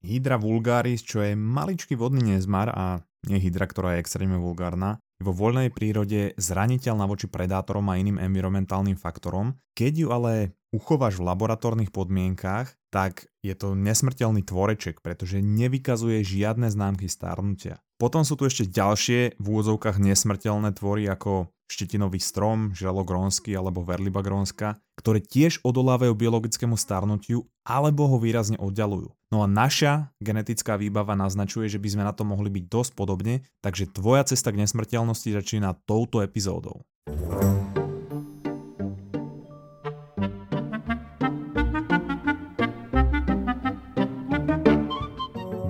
Hydra vulgaris, čo je maličký vodný nezmar a nie hydra, ktorá je extrémne vulgárna, je vo voľnej prírode zraniteľná voči predátorom a iným environmentálnym faktorom. Keď ju ale uchováš v laboratórnych podmienkách, tak je to nesmrteľný tvoreček, pretože nevykazuje žiadne známky starnutia. Potom sú tu ešte ďalšie v úvodzovkách nesmrteľné tvory ako štetinový strom, želo grónsky alebo verliba grónska, ktoré tiež odolávajú biologickému starnutiu alebo ho výrazne oddalujú. No a naša genetická výbava naznačuje, že by sme na to mohli byť dosť podobne, takže tvoja cesta k nesmrteľnosti začína touto epizódou.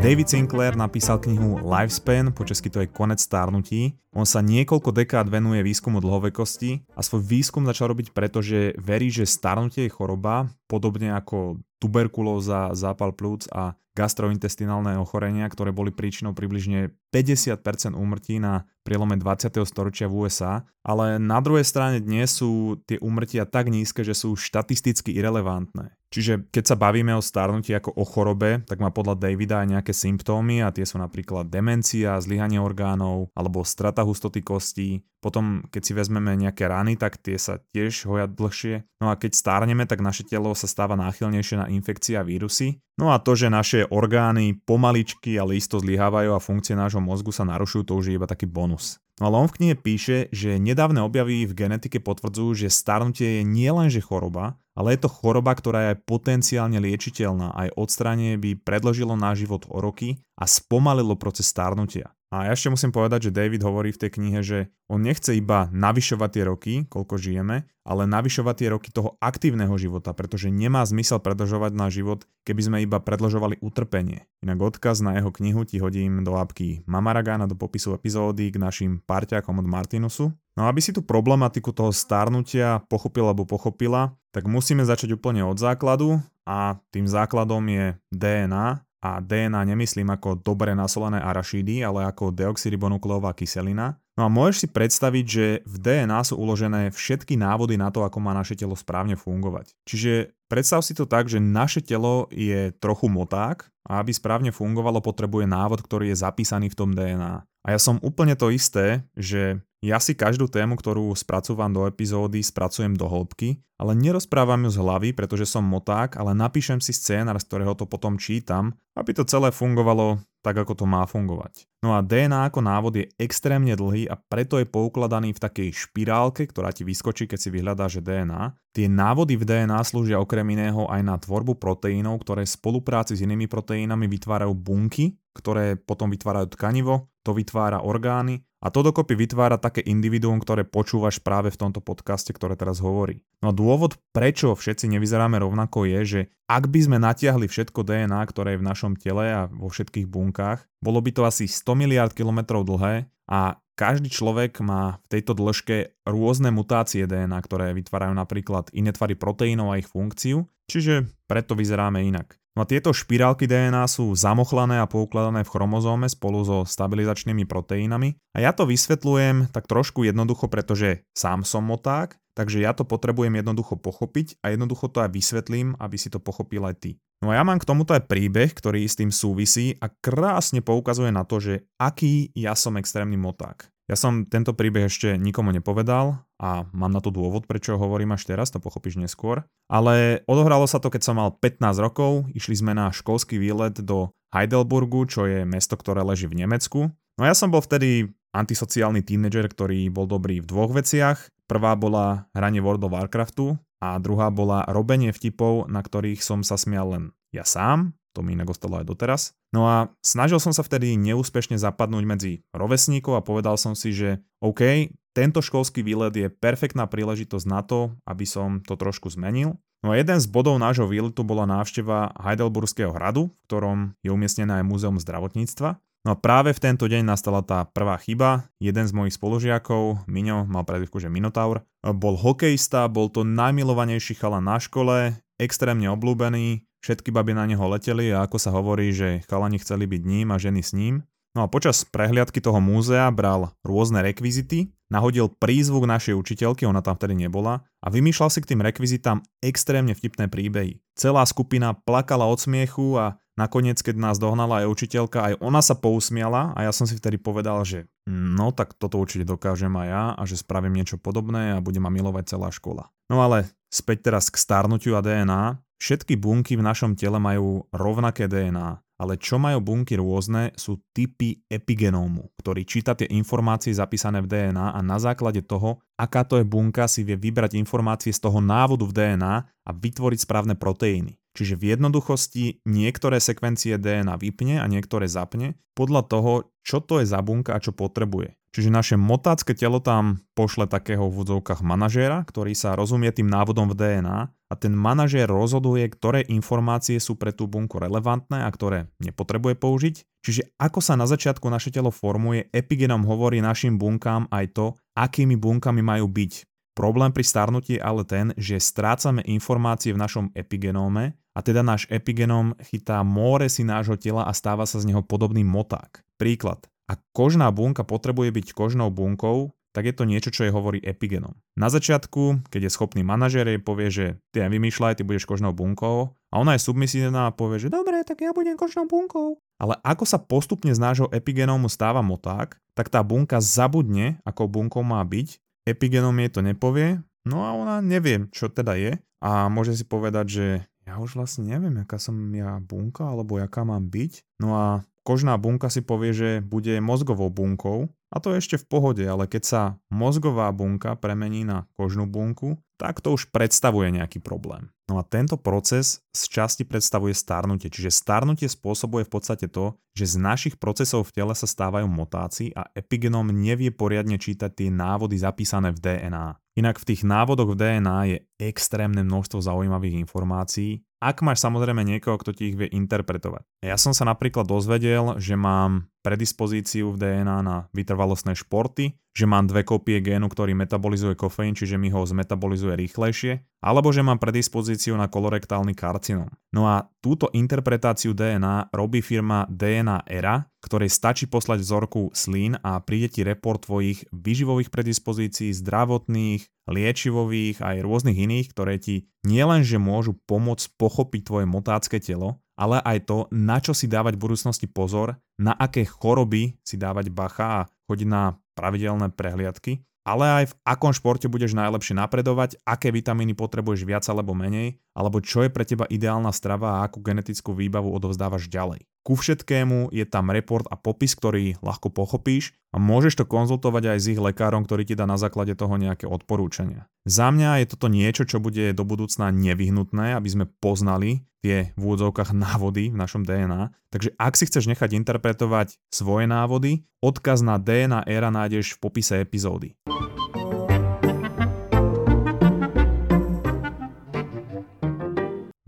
David Sinclair napísal knihu Lifespan, po česky to je Konec stárnutí. On sa niekoľko dekád venuje výskumu dlhovekosti a svoj výskum začal robiť preto, že verí, že starnutie je choroba, podobne ako tuberkulóza, zápal plúc a gastrointestinálne ochorenia, ktoré boli príčinou približne 50% úmrtí na prielome 20. storočia v USA, ale na druhej strane dnes sú tie úmrtia tak nízke, že sú štatisticky irrelevantné. Čiže keď sa bavíme o starnutí ako o chorobe, tak má podľa Davida aj nejaké symptómy a tie sú napríklad demencia, zlyhanie orgánov alebo strata hustoty kostí. Potom, keď si vezmeme nejaké rany, tak tie sa tiež hoja dlhšie. No a keď stárneme, tak naše telo sa stáva náchylnejšie na infekcie a vírusy. No a to, že naše orgány pomaličky, ale isto zlyhávajú a funkcie nášho mozgu sa narušujú, to už je iba taký bonus. No ale on v knihe píše, že nedávne objavy v genetike potvrdzujú, že starnutie je nielenže choroba, ale je to choroba, ktorá je potenciálne liečiteľná. Aj odstránenie by predložilo náš život o roky a spomalilo proces starnutia. A ja ešte musím povedať, že David hovorí v tej knihe, že on nechce iba navyšovať tie roky, koľko žijeme, ale navyšovať tie roky toho aktívneho života, pretože nemá zmysel predlžovať náš život, keby sme iba predlžovali utrpenie. Inak odkaz na jeho knihu ti hodím do apky Mamaragana do popisu epizódy k našim parťakom od Martinusu. No aby si tú problematiku toho starnutia pochopila alebo pochopila, tak musíme začať úplne od základu a tým základom je DNA, a DNA nemyslím ako dobre nasolené arašídy, ale ako deoxyribonukleová kyselina. No a môžeš si predstaviť, že v DNA sú uložené všetky návody na to, ako má naše telo správne fungovať. Čiže predstav si to tak, že naše telo je trochu moták a aby správne fungovalo, potrebuje návod, ktorý je zapísaný v tom DNA. A ja som úplne to isté, že ja si každú tému, ktorú spracúvam do epizódy, spracujem do hĺbky, ale nerozprávam ju z hlavy, pretože som moták, ale napíšem si scénar, z ktorého to potom čítam, aby to celé fungovalo tak, ako to má fungovať. No a DNA ako návod je extrémne dlhý a preto je poukladaný v takej špirálke, ktorá ti vyskočí, keď si vyhľadáš DNA. Tie návody v DNA slúžia okrem iného aj na tvorbu proteínov, ktoré v spolupráci s inými proteínami vytvárajú bunky, ktoré potom vytvárajú tkanivo, to vytvára orgány a to dokopy vytvára také individuum, ktoré počúvaš práve v tomto podcaste, ktoré teraz hovorí. No a dôvod, prečo všetci nevyzeráme rovnako je, že ak by sme natiahli všetko DNA, ktoré je v našom tele a vo všetkých bunkách, bolo by to asi 100 miliard kilometrov dlhé a každý človek má v tejto dĺžke rôzne mutácie DNA, ktoré vytvárajú napríklad iné tvary proteínov a ich funkciu, čiže preto vyzeráme inak. No a tieto špirálky DNA sú zamochlané a poukladané v chromozóme spolu so stabilizačnými proteínami. A ja to vysvetľujem tak trošku jednoducho, pretože sám som moták, takže ja to potrebujem jednoducho pochopiť a jednoducho to aj vysvetlím, aby si to pochopil aj ty. No a ja mám k tomuto aj príbeh, ktorý s tým súvisí a krásne poukazuje na to, že aký ja som extrémny moták. Ja som tento príbeh ešte nikomu nepovedal a mám na to dôvod, prečo ho hovorím až teraz, to pochopíš neskôr. Ale odohralo sa to, keď som mal 15 rokov, išli sme na školský výlet do Heidelburgu, čo je mesto, ktoré leží v Nemecku. No ja som bol vtedy antisociálny tínedžer, ktorý bol dobrý v dvoch veciach. Prvá bola hranie World of Warcraftu a druhá bola robenie vtipov, na ktorých som sa smial len ja sám to mi inak ostalo aj doteraz. No a snažil som sa vtedy neúspešne zapadnúť medzi rovesníkov a povedal som si, že OK, tento školský výlet je perfektná príležitosť na to, aby som to trošku zmenil. No a jeden z bodov nášho výletu bola návšteva Heidelburského hradu, v ktorom je umiestnené aj Múzeum zdravotníctva. No a práve v tento deň nastala tá prvá chyba. Jeden z mojich spolužiakov, Miňo, mal predivku, že Minotaur, bol hokejista, bol to najmilovanejší chala na škole, extrémne obľúbený, Všetky baby na neho leteli a ako sa hovorí, že chalani chceli byť ním a ženy s ním. No a počas prehliadky toho múzea bral rôzne rekvizity, nahodil prízvuk našej učiteľky, ona tam vtedy nebola, a vymýšľal si k tým rekvizitám extrémne vtipné príbehy. Celá skupina plakala od smiechu a nakoniec, keď nás dohnala aj učiteľka, aj ona sa pousmiala a ja som si vtedy povedal, že no tak toto určite dokážem aj ja a že spravím niečo podobné a bude ma milovať celá škola. No ale späť teraz k starnutiu a DNA. Všetky bunky v našom tele majú rovnaké DNA, ale čo majú bunky rôzne sú typy epigenómu, ktorý číta tie informácie zapísané v DNA a na základe toho, aká to je bunka, si vie vybrať informácie z toho návodu v DNA a vytvoriť správne proteíny. Čiže v jednoduchosti niektoré sekvencie DNA vypne a niektoré zapne podľa toho, čo to je za bunka a čo potrebuje. Čiže naše motácké telo tam pošle takého v úvodzovkách manažéra, ktorý sa rozumie tým návodom v DNA a ten manažér rozhoduje, ktoré informácie sú pre tú bunku relevantné a ktoré nepotrebuje použiť. Čiže ako sa na začiatku naše telo formuje, epigenom hovorí našim bunkám aj to, akými bunkami majú byť. Problém pri starnutí je ale ten, že strácame informácie v našom epigenóme a teda náš epigenom chytá more si nášho tela a stáva sa z neho podobný moták. Príklad. Ak kožná bunka potrebuje byť kožnou bunkou, tak je to niečo, čo jej hovorí epigenom. Na začiatku, keď je schopný manažer, jej povie, že ty aj vymýšľaj, ty budeš kožnou bunkou a ona je submisívna a povie, že dobre, tak ja budem kožnou bunkou. Ale ako sa postupne z nášho epigenómu stáva moták, tak tá bunka zabudne, ako bunkou má byť, epigenom jej to nepovie, no a ona nevie, čo teda je a môže si povedať, že ja už vlastne neviem, aká som ja bunka alebo jaká mám byť. No a kožná bunka si povie, že bude mozgovou bunkou a to ešte v pohode, ale keď sa mozgová bunka premení na kožnú bunku, tak to už predstavuje nejaký problém. No a tento proces z časti predstavuje starnutie, čiže starnutie spôsobuje v podstate to, že z našich procesov v tele sa stávajú motáci a epigenom nevie poriadne čítať tie návody zapísané v DNA. Inak v tých návodoch v DNA je extrémne množstvo zaujímavých informácií, ak máš samozrejme niekoho, kto ti ich vie interpretovať. Ja som sa napríklad dozvedel, že mám predispozíciu v DNA na vytrvalostné športy, že mám dve kopie génu, ktorý metabolizuje kofeín, čiže mi ho zmetabolizuje rýchlejšie, alebo že mám predispozíciu na kolorektálny karcinom. No a túto interpretáciu DNA robí firma DNA Era, ktorej stačí poslať vzorku slín a príde ti report tvojich vyživových predispozícií, zdravotných, liečivových aj rôznych iných, ktoré ti nielenže môžu pomôcť pochopiť tvoje motácké telo, ale aj to, na čo si dávať v budúcnosti pozor, na aké choroby si dávať bacha a chodiť na pravidelné prehliadky, ale aj v akom športe budeš najlepšie napredovať, aké vitamíny potrebuješ viac alebo menej, alebo čo je pre teba ideálna strava a akú genetickú výbavu odovzdávaš ďalej. Ku všetkému je tam report a popis, ktorý ľahko pochopíš a môžeš to konzultovať aj s ich lekárom, ktorý ti dá na základe toho nejaké odporúčania. Za mňa je toto niečo, čo bude do budúcna nevyhnutné, aby sme poznali tie v úvodzovkách návody v našom DNA. Takže ak si chceš nechať interpretovať svoje návody, odkaz na DNA Era nájdeš v popise epizódy.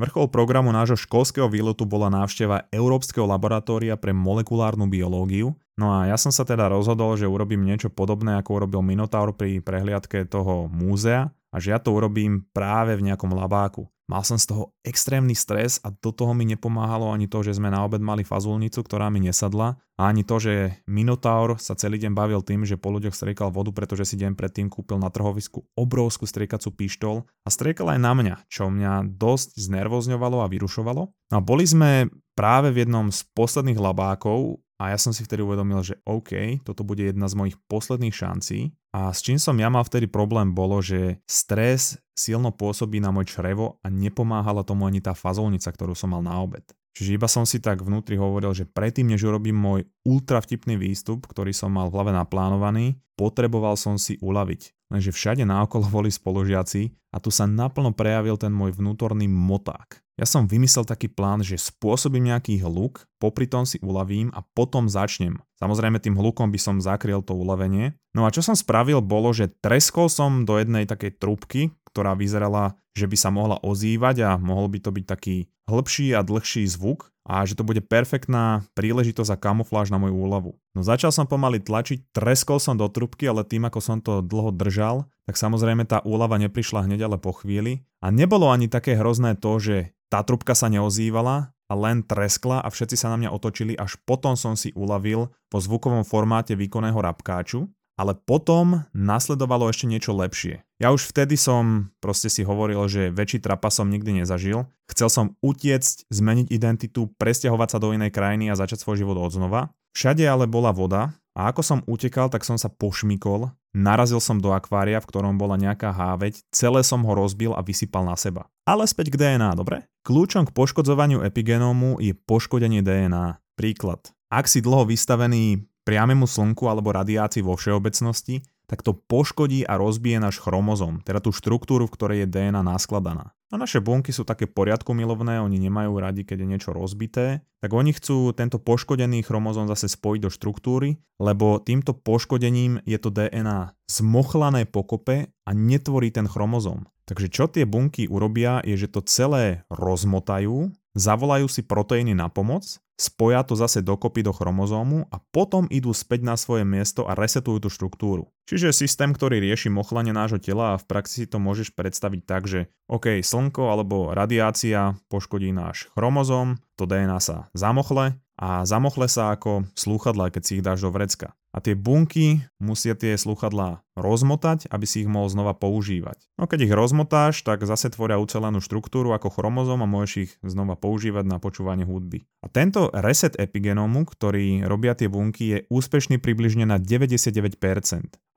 Vrchol programu nášho školského výletu bola návšteva Európskeho laboratória pre molekulárnu biológiu. No a ja som sa teda rozhodol, že urobím niečo podobné, ako urobil Minotaur pri prehliadke toho múzea a že ja to urobím práve v nejakom labáku. Mal som z toho extrémny stres a do toho mi nepomáhalo ani to, že sme na obed mali fazulnicu, ktorá mi nesadla a ani to, že Minotaur sa celý deň bavil tým, že po ľuďoch striekal vodu, pretože si deň predtým kúpil na trhovisku obrovskú striekacú pištol a striekal aj na mňa, čo mňa dosť znervozňovalo a vyrušovalo. No a boli sme práve v jednom z posledných labákov a ja som si vtedy uvedomil, že OK, toto bude jedna z mojich posledných šancí. A s čím som ja mal vtedy problém bolo, že stres silno pôsobí na môj črevo a nepomáhala tomu ani tá fazolnica, ktorú som mal na obed. Čiže iba som si tak vnútri hovoril, že predtým, než urobím môj ultra vtipný výstup, ktorý som mal v hlave naplánovaný, potreboval som si uľaviť. Lenže všade naokolo boli spolužiaci a tu sa naplno prejavil ten môj vnútorný moták. Ja som vymyslel taký plán, že spôsobím nejaký hluk, popri tom si uľavím a potom začnem. Samozrejme tým hlukom by som zakryl to uľavenie. No a čo som spravil bolo, že treskol som do jednej takej trubky, ktorá vyzerala, že by sa mohla ozývať a mohol by to byť taký hĺbší a dlhší zvuk a že to bude perfektná príležitosť a kamufláž na moju úľavu. No začal som pomaly tlačiť, treskol som do trubky, ale tým ako som to dlho držal, tak samozrejme tá úlava neprišla hneď ale po chvíli. A nebolo ani také hrozné to, že tá trubka sa neozývala a len treskla a všetci sa na mňa otočili, až potom som si uľavil po zvukovom formáte výkonného rapkáču. Ale potom nasledovalo ešte niečo lepšie. Ja už vtedy som proste si hovoril, že väčší trapa som nikdy nezažil. Chcel som utiecť, zmeniť identitu, presťahovať sa do inej krajiny a začať svoj život od znova. Všade ale bola voda a ako som utekal, tak som sa pošmikol, narazil som do akvária, v ktorom bola nejaká háveť, celé som ho rozbil a vysypal na seba. Ale späť k DNA, dobre? Kľúčom k poškodzovaniu epigenómu je poškodenie DNA. Príklad. Ak si dlho vystavený priamému slnku alebo radiácii vo všeobecnosti, tak to poškodí a rozbije náš chromozom, teda tú štruktúru, v ktorej je DNA naskladaná. A naše bunky sú také poriadku milovné, oni nemajú radi, keď je niečo rozbité, tak oni chcú tento poškodený chromozom zase spojiť do štruktúry, lebo týmto poškodením je to DNA zmochlané pokope a netvorí ten chromozom. Takže čo tie bunky urobia, je, že to celé rozmotajú, zavolajú si proteíny na pomoc spoja to zase dokopy do chromozómu a potom idú späť na svoje miesto a resetujú tú štruktúru. Čiže systém, ktorý rieši mochlanie nášho tela a v praxi si to môžeš predstaviť tak, že OK, slnko alebo radiácia poškodí náš chromozóm, to DNA sa zamochle a zamochle sa ako slúchadlá, keď si ich dáš do vrecka a tie bunky musia tie sluchadlá rozmotať, aby si ich mohol znova používať. No keď ich rozmotáš, tak zase tvoria ucelenú štruktúru ako chromozom a môžeš ich znova používať na počúvanie hudby. A tento reset epigenómu, ktorý robia tie bunky, je úspešný približne na 99%.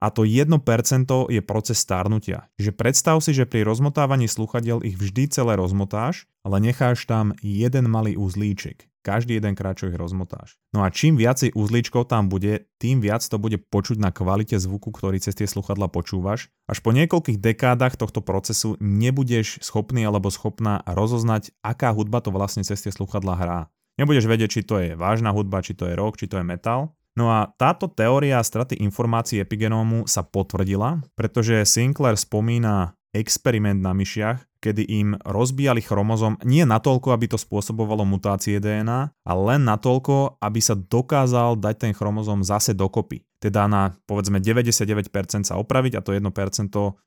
A to 1% je proces starnutia. Že predstav si, že pri rozmotávaní sluchadiel ich vždy celé rozmotáš, ale necháš tam jeden malý uzlíček každý jeden krát, čo ich rozmotáš. No a čím viacej uzlíčkov tam bude, tým viac to bude počuť na kvalite zvuku, ktorý cez tie sluchadla počúvaš. Až po niekoľkých dekádach tohto procesu nebudeš schopný alebo schopná rozoznať, aká hudba to vlastne cez tie sluchadla hrá. Nebudeš vedieť, či to je vážna hudba, či to je rock, či to je metal. No a táto teória straty informácií epigenómu sa potvrdila, pretože Sinclair spomína experiment na myšiach, kedy im rozbíjali chromozom nie natoľko, aby to spôsobovalo mutácie DNA, ale len natoľko, aby sa dokázal dať ten chromozom zase dokopy. Teda na povedzme 99% sa opraviť a to 1%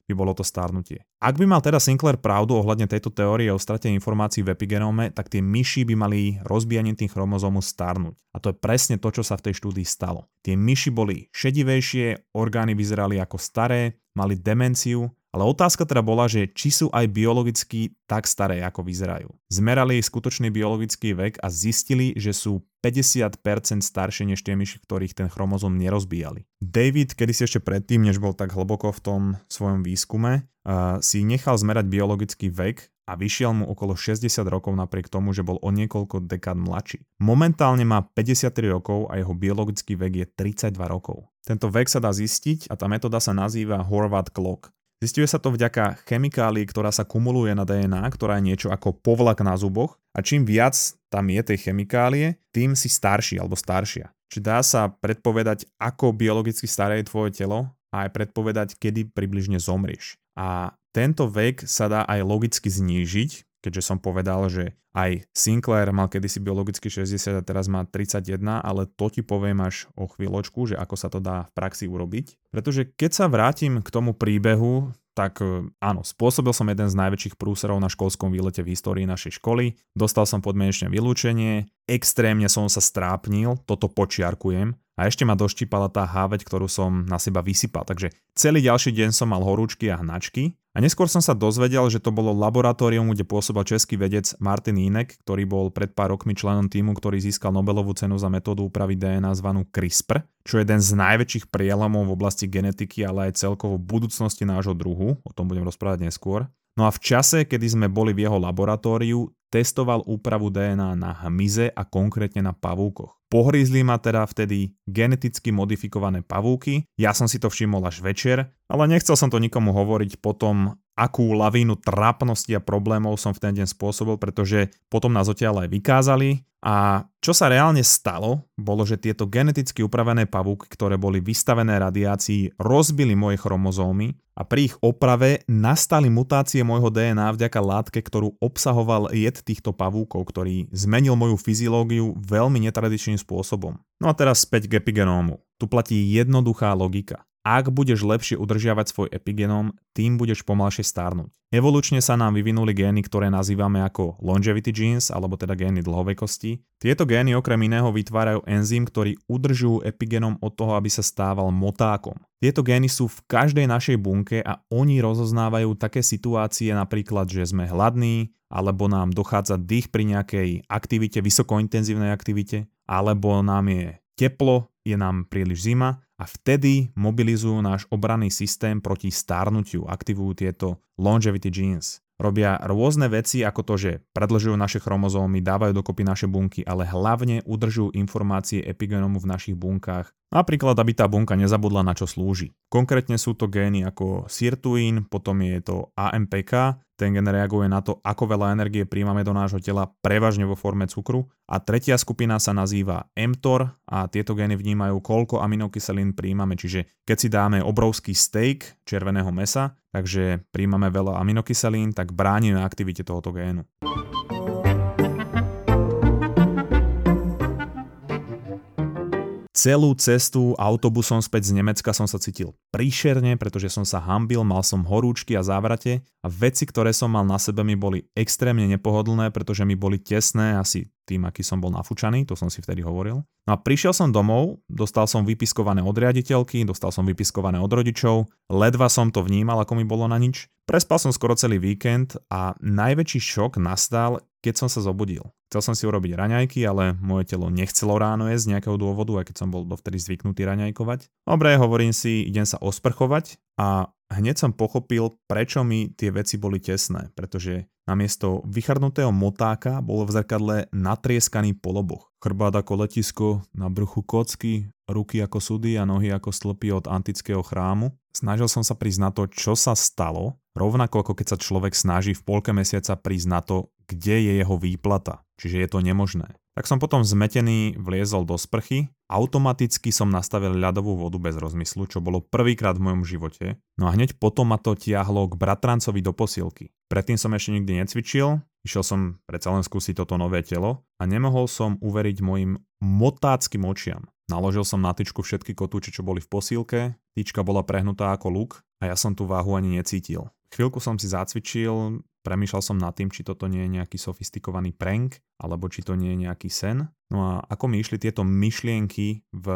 by bolo to starnutie. Ak by mal teda Sinclair pravdu ohľadne tejto teórie o strate informácií v epigenóme, tak tie myši by mali rozbíjaním tých chromozómov starnúť. A to je presne to, čo sa v tej štúdii stalo. Tie myši boli šedivejšie, orgány vyzerali ako staré, mali demenciu ale otázka teda bola, že či sú aj biologicky tak staré, ako vyzerajú. Zmerali skutočný biologický vek a zistili, že sú 50% staršie než tie myši, ktorých ten chromozom nerozbíjali. David, kedy si ešte predtým, než bol tak hlboko v tom svojom výskume, uh, si nechal zmerať biologický vek a vyšiel mu okolo 60 rokov napriek tomu, že bol o niekoľko dekád mladší. Momentálne má 53 rokov a jeho biologický vek je 32 rokov. Tento vek sa dá zistiť a tá metóda sa nazýva Horvath Clock. Zistuje sa to vďaka chemikálii, ktorá sa kumuluje na DNA, ktorá je niečo ako povlak na zuboch a čím viac tam je tej chemikálie, tým si starší alebo staršia. Či dá sa predpovedať, ako biologicky staré je tvoje telo a aj predpovedať, kedy približne zomrieš. A tento vek sa dá aj logicky znížiť, keďže som povedal, že aj Sinclair mal kedysi biologicky 60 a teraz má 31, ale to ti poviem až o chvíľočku, že ako sa to dá v praxi urobiť. Pretože keď sa vrátim k tomu príbehu, tak e, áno, spôsobil som jeden z najväčších prúserov na školskom výlete v histórii našej školy, dostal som podmienečné vylúčenie, extrémne som sa strápnil, toto počiarkujem, a ešte ma doštípala tá háveť, ktorú som na seba vysypal. Takže celý ďalší deň som mal horúčky a hnačky. A neskôr som sa dozvedel, že to bolo laboratórium, kde pôsobil český vedec Martin Inek, ktorý bol pred pár rokmi členom týmu, ktorý získal Nobelovú cenu za metódu úpravy DNA zvanú CRISPR, čo je jeden z najväčších prielomov v oblasti genetiky, ale aj celkovo budúcnosti nášho druhu. O tom budem rozprávať neskôr. No a v čase, kedy sme boli v jeho laboratóriu, testoval úpravu DNA na hmyze a konkrétne na pavúkoch. Pohrízli ma teda vtedy geneticky modifikované pavúky, ja som si to všimol až večer, ale nechcel som to nikomu hovoriť potom, akú lavínu trápnosti a problémov som v ten deň spôsobil, pretože potom nás odtiaľ aj vykázali a čo sa reálne stalo, bolo, že tieto geneticky upravené pavúky, ktoré boli vystavené radiácii, rozbili moje chromozómy a pri ich oprave nastali mutácie môjho DNA vďaka látke, ktorú obsahoval jed týchto pavúkov, ktorý zmenil moju fyziológiu veľmi netradičným spôsobom. No a teraz späť k epigenómu. Tu platí jednoduchá logika. Ak budeš lepšie udržiavať svoj epigenom, tým budeš pomalšie starnúť. Evolučne sa nám vyvinuli gény, ktoré nazývame ako longevity genes, alebo teda gény dlhovekosti. Tieto gény okrem iného vytvárajú enzym, ktorý udržujú epigenom od toho, aby sa stával motákom. Tieto gény sú v každej našej bunke a oni rozoznávajú také situácie napríklad, že sme hladní, alebo nám dochádza dých pri nejakej aktivite, vysokointenzívnej aktivite, alebo nám je teplo, je nám príliš zima a vtedy mobilizujú náš obranný systém proti starnutiu, aktivujú tieto longevity genes. Robia rôzne veci ako to, že predlžujú naše chromozómy, dávajú dokopy naše bunky, ale hlavne udržujú informácie epigenomu v našich bunkách. Napríklad, aby tá bunka nezabudla na čo slúži. Konkrétne sú to gény ako sirtuín, potom je to AMPK, ten gen reaguje na to, ako veľa energie príjmame do nášho tela, prevažne vo forme cukru. A tretia skupina sa nazýva mTOR a tieto gény vnímajú, koľko aminokyselín príjmame. Čiže keď si dáme obrovský steak červeného mesa, takže príjmame veľa aminokyselín, tak bránime aktivite tohoto génu. Celú cestu autobusom späť z Nemecka som sa cítil príšerne, pretože som sa hambil, mal som horúčky a závrate a veci, ktoré som mal na sebe mi boli extrémne nepohodlné, pretože mi boli tesné, asi tým, aký som bol nafúčaný, to som si vtedy hovoril. No a prišiel som domov, dostal som vypiskované od riaditeľky, dostal som vypiskované od rodičov, ledva som to vnímal, ako mi bolo na nič. Prespal som skoro celý víkend a najväčší šok nastal, keď som sa zobudil. Chcel som si urobiť raňajky, ale moje telo nechcelo ráno jesť z nejakého dôvodu, aj keď som bol dovtedy zvyknutý raňajkovať. Dobre, hovorím si, idem sa osprchovať a hneď som pochopil, prečo mi tie veci boli tesné, pretože namiesto vychrnutého motáka bolo v zrkadle natrieskaný poloboch. Chrbát ako letisko, na bruchu kocky, ruky ako sudy a nohy ako stĺpy od antického chrámu. Snažil som sa prísť na to, čo sa stalo, rovnako ako keď sa človek snaží v polke mesiaca prísť na to, kde je jeho výplata. Čiže je to nemožné. Tak som potom zmetený vliezol do sprchy, automaticky som nastavil ľadovú vodu bez rozmyslu, čo bolo prvýkrát v mojom živote. No a hneď potom ma to tiahlo k bratrancovi do posilky. Predtým som ešte nikdy necvičil, išiel som predsa len skúsiť toto nové telo a nemohol som uveriť mojim motáckým očiam. Naložil som na tyčku všetky kotúče, čo boli v posílke, tyčka bola prehnutá ako luk a ja som tú váhu ani necítil. Chvíľku som si zacvičil, Premýšľal som nad tým, či toto nie je nejaký sofistikovaný prank, alebo či to nie je nejaký sen. No a ako mi išli tieto myšlienky v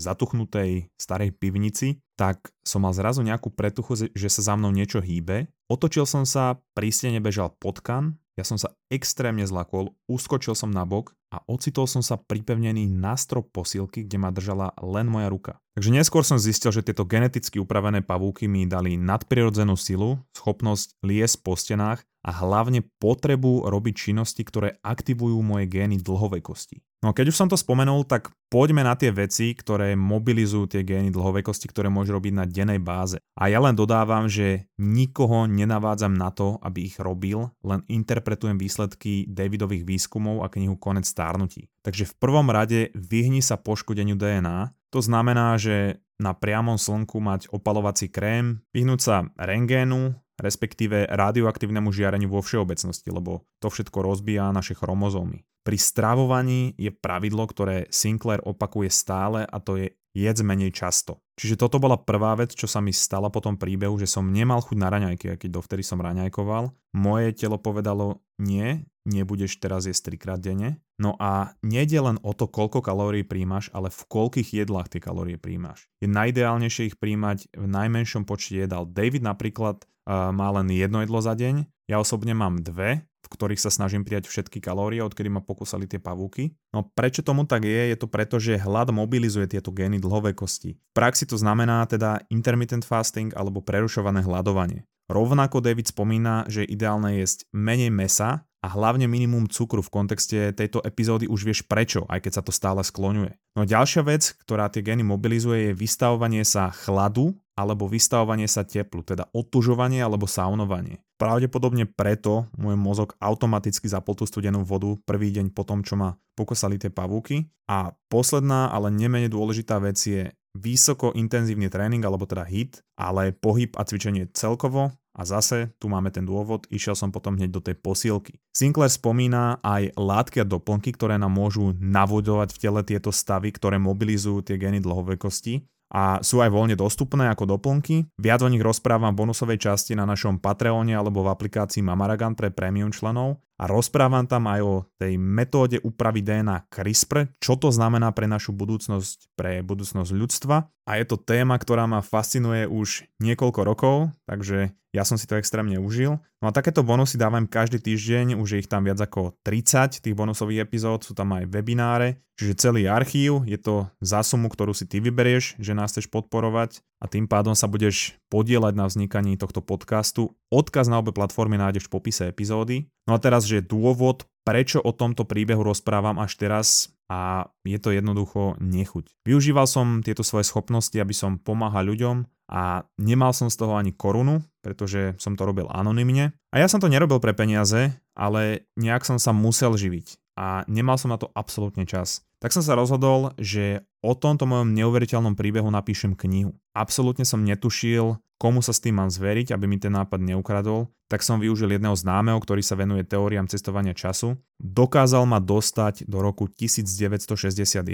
zatuchnutej starej pivnici, tak som mal zrazu nejakú pretuchu, že sa za mnou niečo hýbe. Otočil som sa, pri stene bežal potkan, ja som sa extrémne zlakol, uskočil som na bok a ocitol som sa pripevnený na strop posilky, kde ma držala len moja ruka. Takže neskôr som zistil, že tieto geneticky upravené pavúky mi dali nadprirodzenú silu, schopnosť liesť po stenách a hlavne potrebu robiť činnosti, ktoré aktivujú moje gény dlhovekosti. No a keď už som to spomenul, tak poďme na tie veci, ktoré mobilizujú tie gény dlhovekosti, ktoré môžu robiť na dennej báze. A ja len dodávam, že nikoho nenavádzam na to, aby ich robil, len interpretujem výsledky Davidových výskumov a knihu Konec stárnutí. Takže v prvom rade vyhni sa poškodeniu DNA, to znamená, že na priamom slnku mať opalovací krém, vyhnúť sa rengénu, respektíve radioaktívnemu žiareniu vo všeobecnosti, lebo to všetko rozbíja naše chromozómy. Pri stravovaní je pravidlo, ktoré Sinclair opakuje stále a to je jedz menej často. Čiže toto bola prvá vec, čo sa mi stala po tom príbehu, že som nemal chuť na raňajky, keď dovtedy som raňajkoval. Moje telo povedalo, nie, nebudeš teraz jesť trikrát denne. No a nejde len o to, koľko kalórií príjmaš, ale v koľkých jedlách tie kalórie príjmaš. Je najideálnejšie ich príjmať v najmenšom počte jedál. David napríklad uh, má len jedno jedlo za deň, ja osobne mám dve, v ktorých sa snažím prijať všetky kalórie, odkedy ma pokúsali tie pavúky. No prečo tomu tak je? Je to preto, že hlad mobilizuje tieto gény dlhovekosti. V praxi to znamená teda intermittent fasting alebo prerušované hľadovanie. Rovnako David spomína, že ideálne jesť menej mesa a hlavne minimum cukru v kontexte tejto epizódy už vieš prečo, aj keď sa to stále skloňuje. No a ďalšia vec, ktorá tie gény mobilizuje je vystavovanie sa chladu alebo vystavovanie sa teplu, teda odtužovanie alebo saunovanie. Pravdepodobne preto môj mozog automaticky zapol tú studenú vodu prvý deň po tom, čo ma pokosali tie pavúky. A posledná, ale nemenej dôležitá vec je vysoko intenzívny tréning, alebo teda HIT, ale pohyb a cvičenie celkovo, a zase, tu máme ten dôvod, išiel som potom hneď do tej posielky. Sinclair spomína aj látky a doplnky, ktoré nám môžu navodovať v tele tieto stavy, ktoré mobilizujú tie gény dlhovekosti. a sú aj voľne dostupné ako doplnky. Viac o nich rozprávam v bonusovej časti na našom Patreone alebo v aplikácii Mamaragan pre premium členov a rozprávam tam aj o tej metóde úpravy DNA CRISPR, čo to znamená pre našu budúcnosť, pre budúcnosť ľudstva. A je to téma, ktorá ma fascinuje už niekoľko rokov, takže ja som si to extrémne užil. No a takéto bonusy dávam každý týždeň, už je ich tam viac ako 30 tých bonusových epizód, sú tam aj webináre, čiže celý archív, je to za sumu, ktorú si ty vyberieš, že nás chceš podporovať a tým pádom sa budeš podielať na vznikaní tohto podcastu. Odkaz na obe platformy nájdeš v popise epizódy. No a teraz, že dôvod, prečo o tomto príbehu rozprávam až teraz a je to jednoducho nechuť. Využíval som tieto svoje schopnosti, aby som pomáhal ľuďom a nemal som z toho ani korunu, pretože som to robil anonymne. A ja som to nerobil pre peniaze, ale nejak som sa musel živiť a nemal som na to absolútne čas. Tak som sa rozhodol, že o tomto mojom neuveriteľnom príbehu napíšem knihu. Absolútne som netušil, komu sa s tým mám zveriť, aby mi ten nápad neukradol, tak som využil jedného známeho, ktorý sa venuje teóriám cestovania času. Dokázal ma dostať do roku 1961,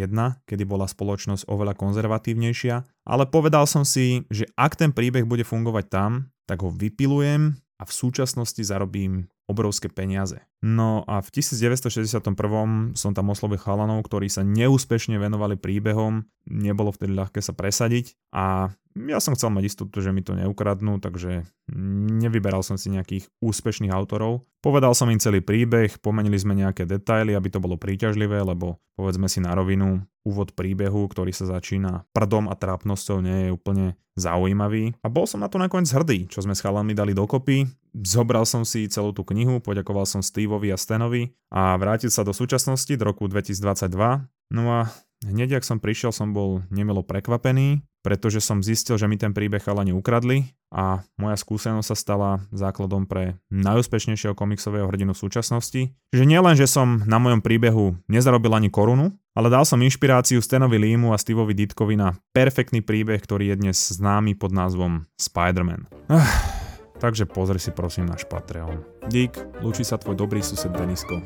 kedy bola spoločnosť oveľa konzervatívnejšia, ale povedal som si, že ak ten príbeh bude fungovať tam, tak ho vypilujem a v súčasnosti zarobím obrovské peniaze. No a v 1961 som tam oslovil chalanov, ktorí sa neúspešne venovali príbehom, nebolo vtedy ľahké sa presadiť a ja som chcel mať istotu, že mi to neukradnú, takže nevyberal som si nejakých úspešných autorov. Povedal som im celý príbeh, pomenili sme nejaké detaily, aby to bolo príťažlivé, lebo povedzme si na rovinu, úvod príbehu, ktorý sa začína prdom a trápnosťou, nie je úplne zaujímavý. A bol som na to nakoniec hrdý, čo sme s chalami dali dokopy. Zobral som si celú tú knihu, poďakoval som Steveovi a Stenovi a vrátil sa do súčasnosti, do roku 2022. No a hneď, ak som prišiel, som bol nemilo prekvapený, pretože som zistil, že mi ten príbeh chalani ukradli a moja skúsenosť sa stala základom pre najúspešnejšieho komiksového hrdinu v súčasnosti. Že nielen, že som na mojom príbehu nezarobil ani korunu, ale dal som inšpiráciu Stenovi Límu a Steveovi Ditkovi na perfektný príbeh, ktorý je dnes známy pod názvom Spider-Man. Uh, takže pozri si prosím náš Patreon. Dík, lúči sa tvoj dobrý sused Denisko.